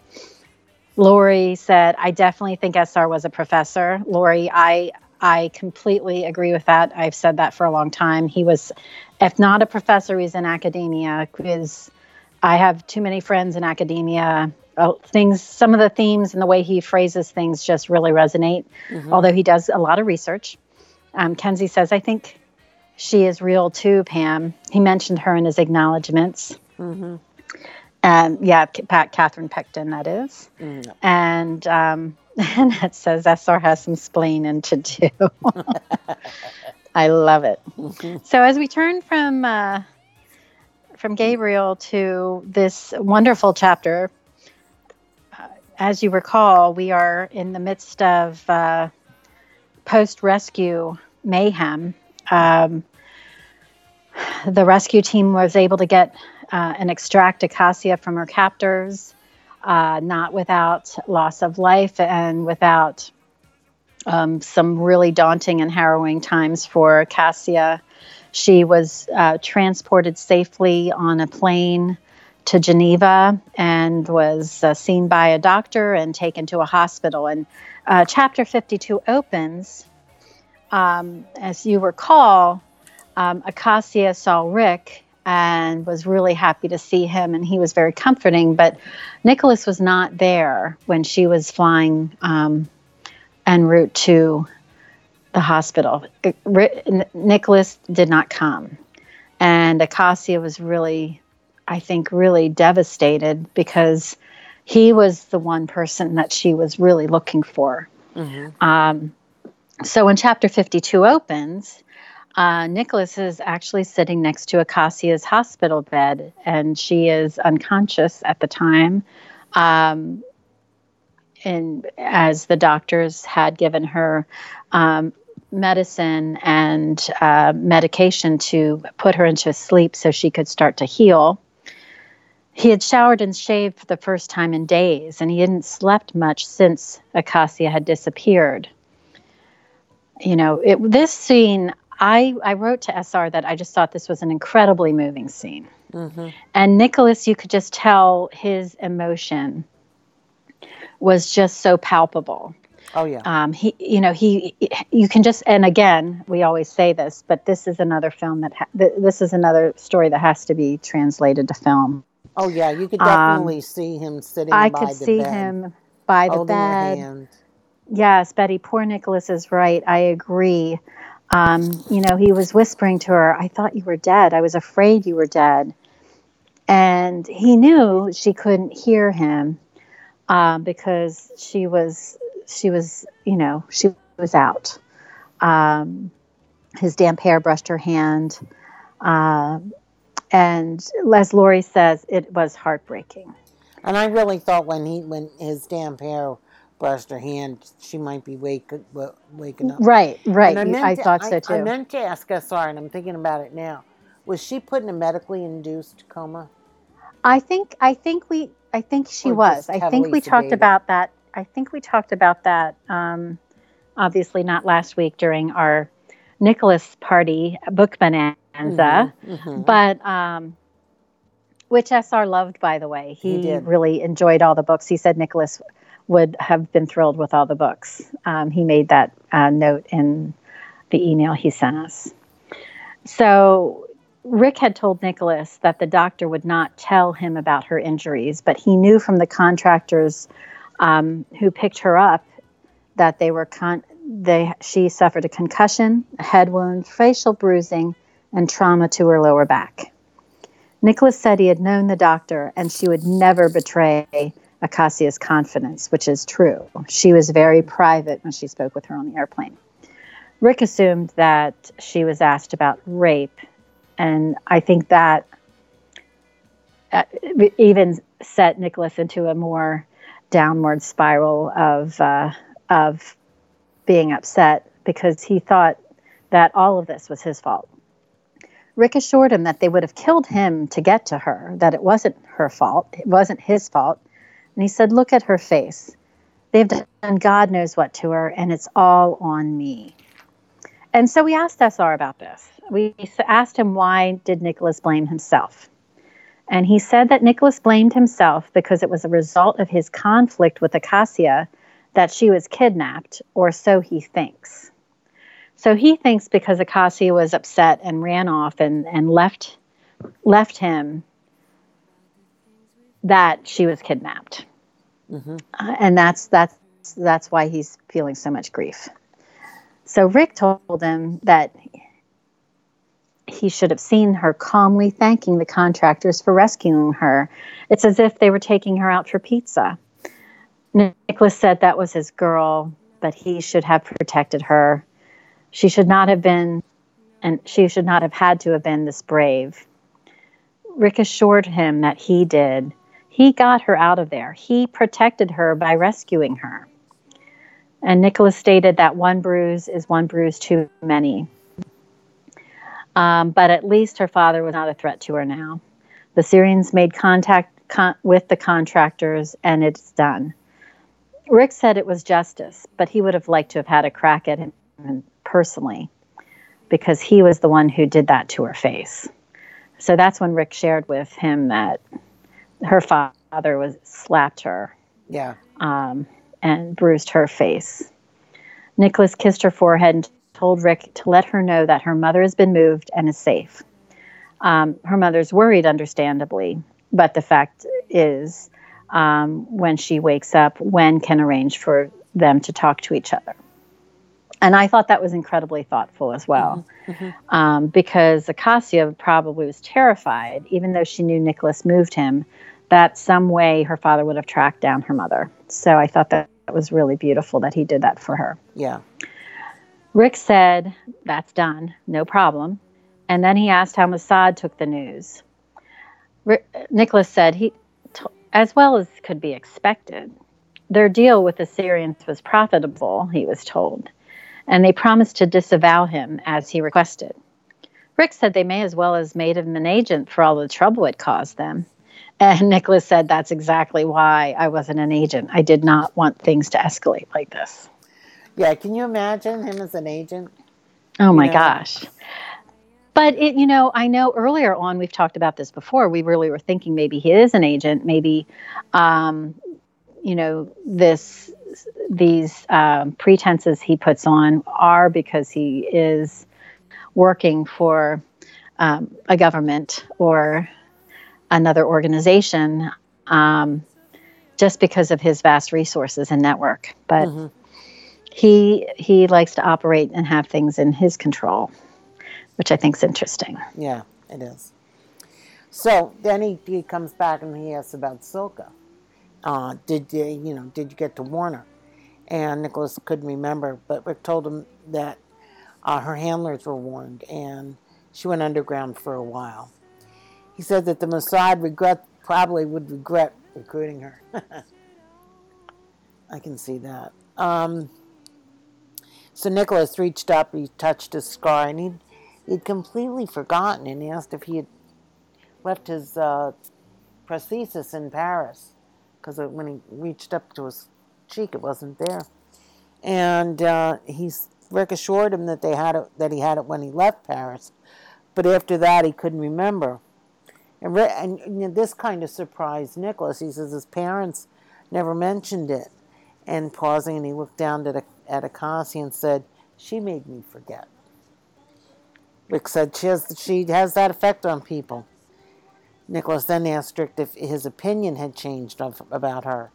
Lori said, "I definitely think SR was a professor." Lori, I I completely agree with that. I've said that for a long time. He was, if not a professor, he's in academia. Because I have too many friends in academia, uh, things, some of the themes and the way he phrases things just really resonate. Mhm. Although he does a lot of research. Um, Kenzie says, I think she is real too, Pam. He mentioned her in his acknowledgments. Mhm. And yeah, Pat Catherine Picton, that is. Mm. And um, [laughs] and it says SR has some splaining to do. [laughs] I love it. Mhm. So as we turn from uh, from Gabriel to this wonderful chapter, as you recall, we are in the midst of uh, post-rescue mayhem. Um, the rescue team was able to get uh, and extract Acacia from her captors, uh, not without loss of life and without um, some really daunting and harrowing times for Cassia. She was uh, transported safely on a plane to Geneva and was uh, seen by a doctor and taken to a hospital. And uh, chapter 52 opens, um, as you recall, um, Acacia saw Rick and was really happy to see him, and he was very comforting. But Nicholas was not there when she was flying um, en route to the hospital. Nicholas did not come, and Acacia was really, I think, really devastated because he was the one person that she was really looking for. Mhm. Um, so when chapter 52 opens, uh, Nicholas is actually sitting next to Acacia's hospital bed, and she is unconscious at the time. Um, and as the doctors had given her um, medicine and uh, medication to put her into sleep so she could start to heal. He had showered and shaved for the first time in days, and he hadn't slept much since Acacia had disappeared. You know, it, this scene, I, I wrote to SR that I just thought this was an incredibly moving scene. Mhm. And Nicholas, you could just tell his emotion was just so palpable. Oh yeah. Um, he, you know, he, you can just, and again, we always say this, but this is another film that, ha- th- this is another story that has to be translated to film. Oh yeah. You could um, definitely see him sitting I by could the see bed, him by the bed. Yes, Betty, poor Nicholas is right. I agree. Um, you know, he was whispering to her, I thought you were dead. I was afraid you were dead. And he knew she couldn't hear him um, because she was, she was, you know, she was out. Um, his damp hair brushed her hand. Um, and as Lori says, it was heartbreaking. And I really thought when he when his damp hair brushed her hand, she might be wake, wa- waking up. Right, right. And meant I, to- thought so too. I meant to ask SR, and I'm thinking about it now. Was she put in a medically induced coma? I think I think we I think she Or was. I think we talked sedated? about that. I think we talked about that. Um, obviously, not last week during our Nicholas party book bonanza, Mhm, mhm. but um, which SR loved, by the way. He He, did. really enjoyed all the books. He said Nicholas would have been thrilled with all the books. Um, he made that uh, note in the email he sent us. So Rick had told Nicholas that the doctor would not tell him about her injuries, but he knew from the contractors um, who picked her up that they were con- they she suffered a concussion, a head wound, facial bruising, and trauma to her lower back. Nicholas said he had known the doctor and she would never betray Acacia's confidence, which is true. She was very private when she spoke with her on the airplane. Rick assumed that she was asked about rape, and I think that uh, even set Nicholas into a more downward spiral of uh, of being upset because he thought that all of this was his fault. Rick assured him that they would have killed him to get to her, that it wasn't her fault, it wasn't his fault. And he said, Look at her face. They've done God knows what to her, and it's all on me. And so we asked SR about this. We asked him why did Nicholas blame himself? And he said that Nicholas blamed himself because it was a result of his conflict with Acacia that she was kidnapped, or so he thinks. So he thinks because Acacia was upset and ran off and, and left left him that she was kidnapped. uh, and that's that's that's why he's feeling so much grief. So Rick told him that he should have seen her calmly thanking the contractors for rescuing her. It's as if they were taking her out for pizza. Nicholas said that was his girl, but he should have protected her. She should not have been, and she should not have had to have been this brave. Rick assured him that he did. He got her out of there. He protected her by rescuing her. And Nicholas stated that one bruise is one bruise too many. Um, but at least her father was not a threat to her now. The Syrians made contact con- with the contractors, and it's done. Rick said it was justice, but he would have liked to have had a crack at him personally because he was the one who did that to her face. So that's when Rick shared with him that her father was slapped her Yeah. um, and bruised her face. Nicholas kissed her forehead and told Rick to let her know that her mother has been moved and is safe. Um, her mother's worried, understandably, but the fact is, um, when she wakes up, Wen can arrange for them to talk to each other. And I thought that was incredibly thoughtful as well, um, because Acacia probably was terrified, even though she knew Nicholas moved him, that some way her father would have tracked down her mother. So I thought that was really beautiful that he did that for her. Yeah. Rick said, That's done, no problem. And then he asked how Mossad took the news. Rick, Nicholas said, he, t- As well as could be expected. Their deal with the Syrians was profitable, he was told, and they promised to disavow him as he requested. Rick said they may as well as made him an agent for all the trouble it caused them. And [laughs] Nicholas said, That's exactly why I wasn't an agent. I did not want things to escalate like this. Yeah. Can you imagine him as an agent? Oh my know? gosh. But it, you know, I know earlier on we've talked about this before. We really were thinking maybe he is an agent. Maybe, um, you know, this these um, pretenses he puts on are because he is working for um, a government or another organization, um, just because of his vast resources and network. But Mhm. he he likes to operate and have things in his control, which I think is interesting. Yeah, it is. So then he, he comes back and he asks about Silka. Uh, did you, you know? Did you get to warn her? And Nicholas couldn't remember, but Rick told him that uh, her handlers were warned, and she went underground for a while. He said that the Mossad regret probably would regret recruiting her. [laughs] I can see that. Um, so Nicholas reached up, he touched his scar, and he'd, he'd completely forgotten, and he asked if he had left his uh, prosthesis in Paris, because when he reached up to his cheek, it wasn't there. And uh, he's Rick assured him that they had it, that he had it when he left Paris, but after that he couldn't remember. And, Rick, and you know, this kind of surprised Nicholas. He says his parents never mentioned it. And pausing, and he looked down at, at Acacia and said, She made me forget. Rick said, she has, she has that effect on people. Nicholas then asked Rick if his opinion had changed of, about her.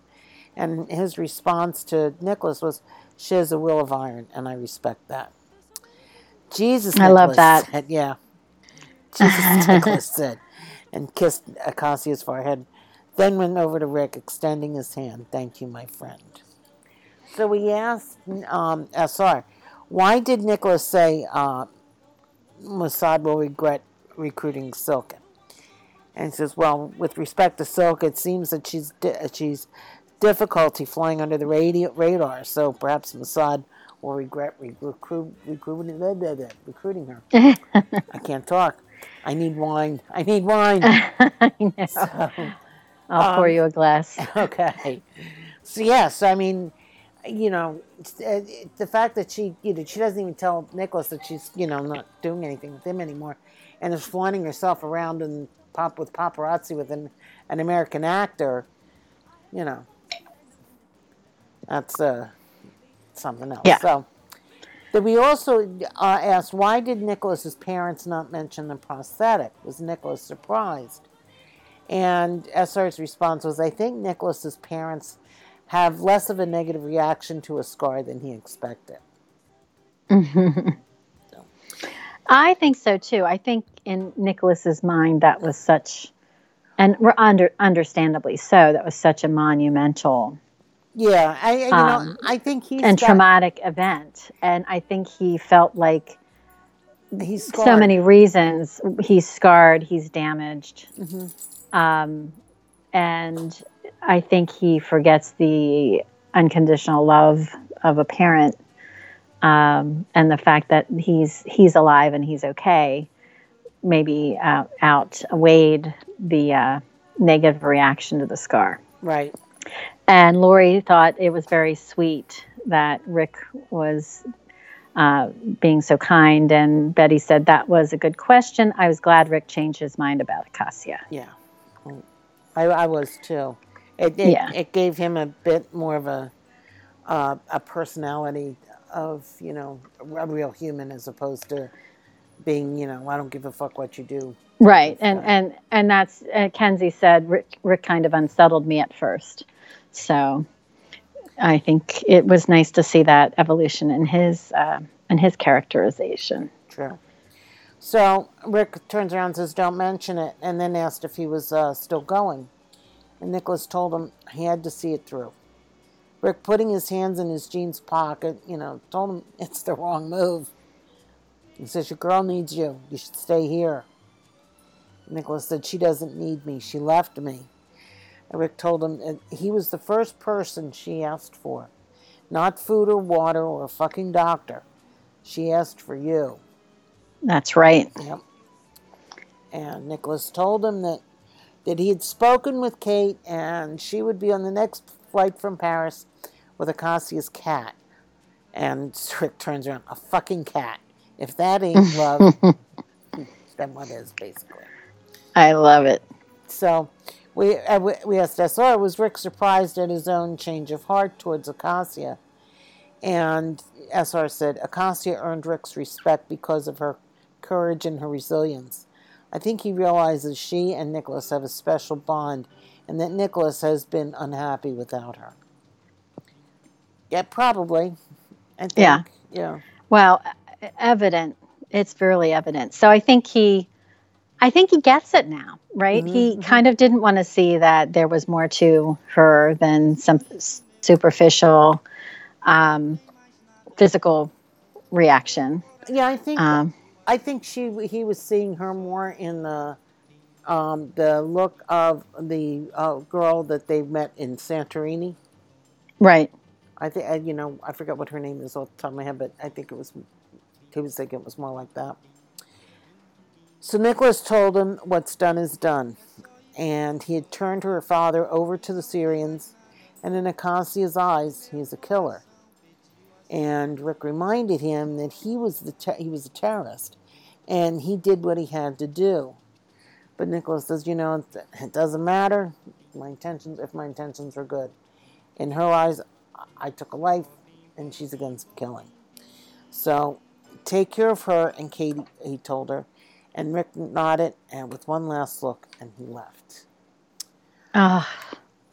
And his response to Nicholas was, She has a will of iron, and I respect that. Jesus, I love that. said, yeah. [laughs] Jesus, Nicholas said, and kissed Acacia's forehead. Then went over to Rick, extending his hand. Thank you, my friend. So we asked um, SR, why did Nicholas say uh, Mossad will regret recruiting Silka? And he says, well, with respect to Silka, it seems that she's di- she's difficulty flying under the radio, radar, so perhaps Mossad will regret re- recruit, recruiting, blah, blah, blah, recruiting her. [laughs] I can't talk. I need wine. I need [laughs] wine. I know. So, I'll pour um, you a glass. [laughs] okay. So yes, I mean, you know, uh, the fact that she, you know, she doesn't even tell Nicholas that she's, you know, not doing anything with him anymore, and is flaunting herself around and pop with paparazzi with an, an American actor, you know, that's uh, something else. Yeah. So. Then we also uh, asked why did Nicholas's parents not mention the prosthetic? Was Nicholas surprised? And SR's response was, I think Nicholas's parents have less of a negative reaction to a scar than he expected. [laughs] I think so too. I think in Nicholas's mind that was such, and we're under understandably so. That was such a monumental Yeah, I you know Um, I think he's and got- traumatic event, and I think he felt like He's so many reasons he's scarred, he's damaged, Mhm. um, and I think he forgets the unconditional love of a parent, um, and the fact that he's he's alive and he's okay, maybe uh, outweighed the uh, negative reaction to the scar. Right. And Lori thought it was very sweet that Rick was uh, being so kind. And Betty said that was a good question. I was glad Rick changed his mind about Acacia. Yeah. I, I was too. It, it, Yeah. it gave him a bit more of a uh, a personality of you know a real human as opposed to being you know I don't give a fuck what you do. Right. And and and that's uh, Kenzie said Rick, Rick kind of unsettled me at first. So I think it was nice to see that evolution in his uh, in his characterization. True. So Rick turns around and says, "Don't mention it," and then asked if he was uh, still going. And Nicholas told him he had to see it through. Rick, putting his hands in his jeans pocket, you know, told him [laughs] it's the wrong move. He says, "Your girl needs you. You should stay here." Nicholas said, "She doesn't need me. She left me." And Rick told him that he was the first person she asked for, not food or water or a fucking doctor. She asked for you. That's right. Yep. And Nicholas told him that that he had spoken with Kate and she would be on the next flight from Paris with Acacia's cat. And [laughs] Rick turns around, a fucking cat. If that ain't [laughs] love, then what is basically? I love it. So we uh, we- we asked SR, was Rick surprised at his own change of heart towards Acacia? And SR said, Acacia earned Rick's respect because of her courage and her resilience. I think he realizes she and Nicholas have a special bond and that Nicholas has been unhappy without her. Yeah, probably. I think. Yeah. Yeah. Well, evident. It's fairly evident. So I think he, I think he gets it now, right? He Mhm, mhm. kind of didn't want to see that there was more to her than some superficial, um, physical reaction. Yeah, I think Um, I think she he was seeing her more in the um, the look of the uh, girl that they met in Santorini. right. I think you know I forget what her name is off the top of my head, but I think it was he was thinking it was more like that. So Nicholas told him what's done is done, and he had turned her father over to the Syrians, and in Acacia's eyes, he's a killer. And Rick reminded him that he was the he was a terrorist, and he did what he had to do. But Nicholas says, you know, it- doesn't matter. My intentions, if my intentions are good, in her eyes, I took a life, and she's against killing. So take care of her and Katie, he told her. And Rick nodded, and with one last look, and he left. Ah.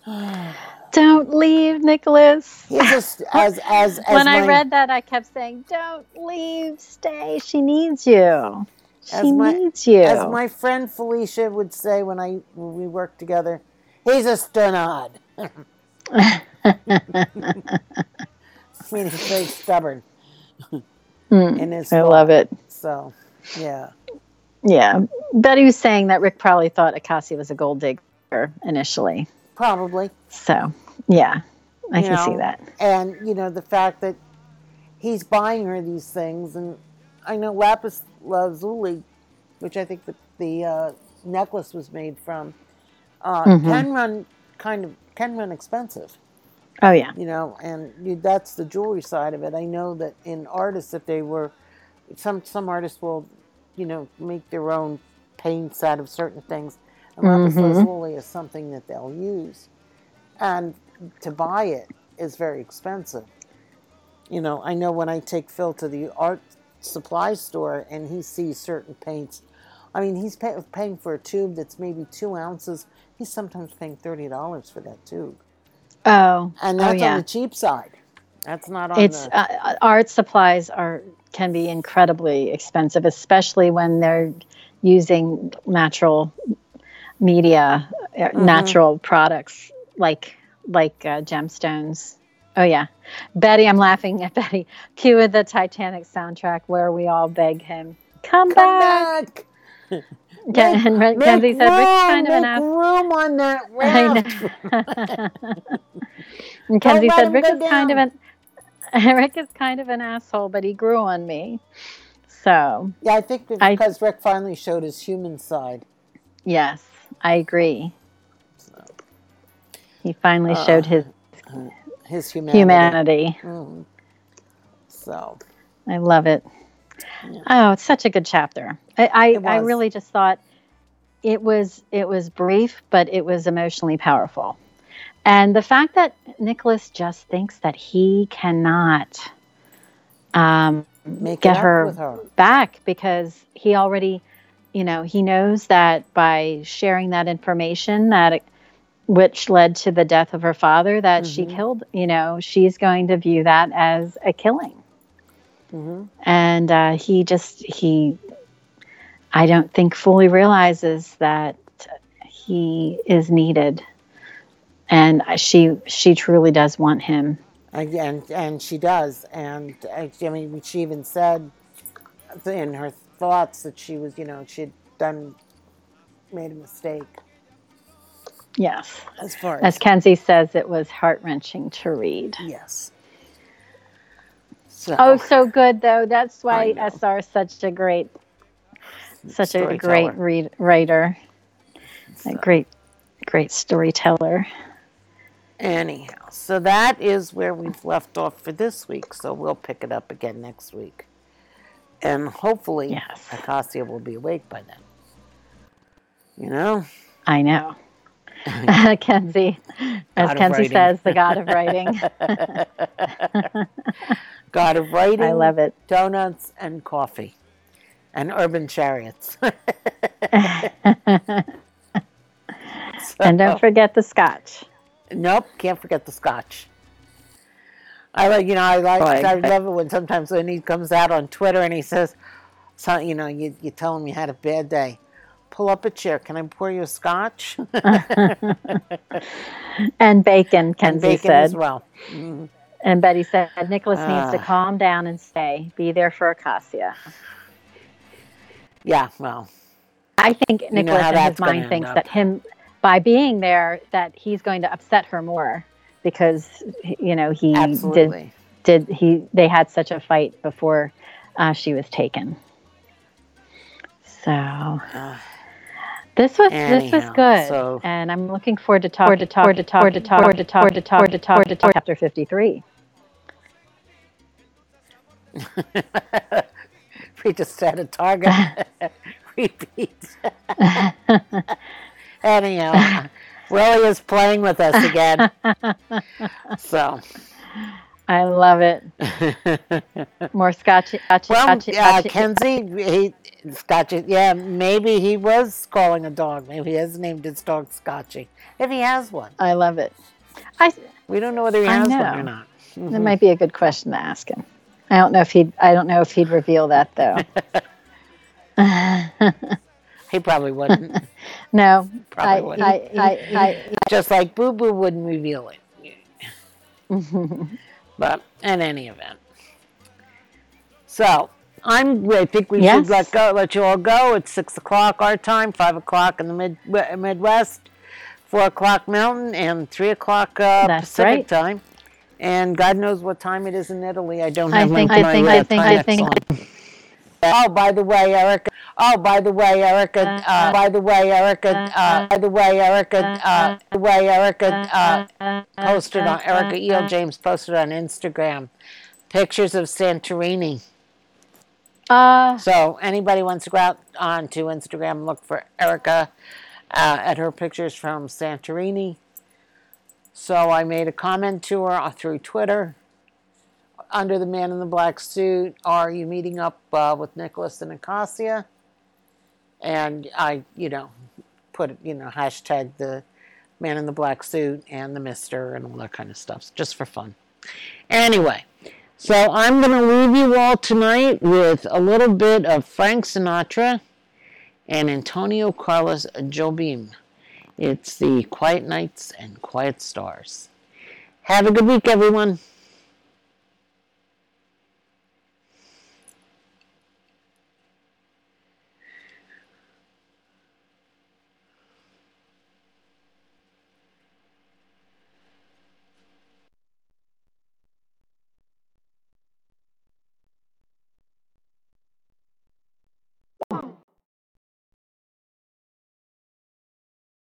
[sighs] Don't leave, Nicholas. He just [laughs] as as as when I read that, I kept saying, "Don't leave, stay. She needs you. She As my- needs you." as my friend Felicia would say when I when we worked together, he's a stunod. [laughs] mean, he's very stubborn Mm, I love it. So yeah. Yeah, Betty was saying that Rick probably thought Acacia was a gold digger initially. Probably. So, yeah, I You can see that. And, you know, the fact that he's buying her these things. And I know lapis lazuli, which I think the, the uh, necklace was made from, uh, Mhm. can run kind of, can run expensive, Oh yeah, you know, and you, that's the jewelry side of it. I know that in artists, if they were, some, some artists will, you know, make their own paints out of certain things. And lapis Mhm. lazuli is something that they'll use. And to buy it is very expensive. You know, I know when I take Phil to the art supply store and he sees certain paints, I mean, he's pay, paying for a tube that's maybe two ounces. He's sometimes paying $30 for that tube. Oh, and oh that's yeah. on the cheap side. That's not on it's the. uh, art supplies are can be incredibly expensive, especially when they're using natural media, uh, Mhm. natural products like like uh, gemstones. Oh yeah, Betty, I'm laughing at Betty. [laughs] Cue the Titanic soundtrack where we all beg him, "Come, Come back." back. [laughs] Ken- and Kenzie make said, "Rick's room, kind of an make ass." room on that [laughs] I raft. know. and Kenzie said, Rick is kind of an Rick is kind of an asshole, but he grew on me. So Yeah, I think it's I- because Rick finally showed his human side. yes, I agree. He finally Uh, showed his His humanity. humanity. Mm. So, I love it. Yeah. Oh, it's such a good chapter. I I, I really just thought it was it was brief, but it was emotionally powerful. And the fact that Nicholas just thinks that he cannot um, make Get her her. back because he already, you know, he knows that by sharing that information that it, which led to the death of her father that she Mhm. killed, you know, she's going to view that as a killing. hmm And uh, he just he I don't think fully realizes that he is needed. And she she truly does want him. And, and she does. And I mean, she even said in her thoughts that she was, you know, she'd done, made a mistake Yes. as far As Kenzie says, it was heart wrenching to read. yes. So, Oh, so good though. That's why. SR is such a great, such a great read, writer, a great, great storyteller. Anyhow, so that is where we've left off for this week. So we'll pick it up again next week. And hopefully, Yes. Acacia will be awake by then. You know? I know. [laughs] [laughs] Kenzie, as God Kenzie says, the god of writing. [laughs] God of writing, I love it. donuts, and coffee, and urban chariots. and don't forget the scotch. Nope, can't forget the scotch. I like, you know, I like, Like- I love it when sometimes when he comes out on Twitter and he says, so, you know, you, you tell him you had a bad day. Pull up a chair. Can I pour you a scotch? [laughs] And bacon, and Kenzie bacon said. as well. Mhm. And Betty said, Nicholas needs to calm down and stay. Be there for Acacia. Yeah, well, I think Nicholas in his mind thinks up. that him by being there that he's going to upset her more because you know he did did he they had such a fight before uh, she was taken. So Uh, this was this was good, so- and I'm looking forward to talk to talk to talk to talk to talk to talk to talk to talk chapter 53. [laughs] we just had a target. [laughs] [laughs] Repeat. Anyhow, Willie is playing with us again. So, I love it. [laughs] More scotchy, scotchy, well, uh, scotchy. Kenzie, he, Scotchy, yeah, maybe he was calling a dog. Maybe he has named his dog Scotchy. If he has one, I love it. I we don't know whether he I has one or not. [laughs] That might be a good question to ask him. I don't know if he'd. I don't know if he'd reveal that though. [laughs] He probably wouldn't. no, Probably I, wouldn't. I, I, Just like Boo Boo wouldn't reveal it. I, But in any event. So I'm I think we Yes. should let go let you all go. It's six o'clock our time, five o'clock in the mid Midwest, four o'clock Mountain, and three o'clock uh, Pacific right. time. And God knows what time it is in Italy. I don't I have think- my, I my think- I think- I time think- Oh, by the way, Erica. Oh, by the way, Erica. Uh, by the way, Erica. Uh, by the way, Erica. Uh, by the way, Erica. Uh, posted on Erica E.L. James posted on Instagram pictures of Santorini. uh, So anybody wants to go out onto Instagram and look for Erica uh, at her pictures from Santorini. So I made a comment to her through Twitter under the man in the black suit. Are you meeting up uh, with Nicholas and Acacia? And I, you know, put you know hashtag the Man in the Black Suit and the Mister and all that kind of stuff, just for fun. Anyway, so I'm going to leave you all tonight with a little bit of Frank Sinatra and Antonio Carlos Jobim. It's the Quiet Nights and Quiet Stars. Have a good week, everyone.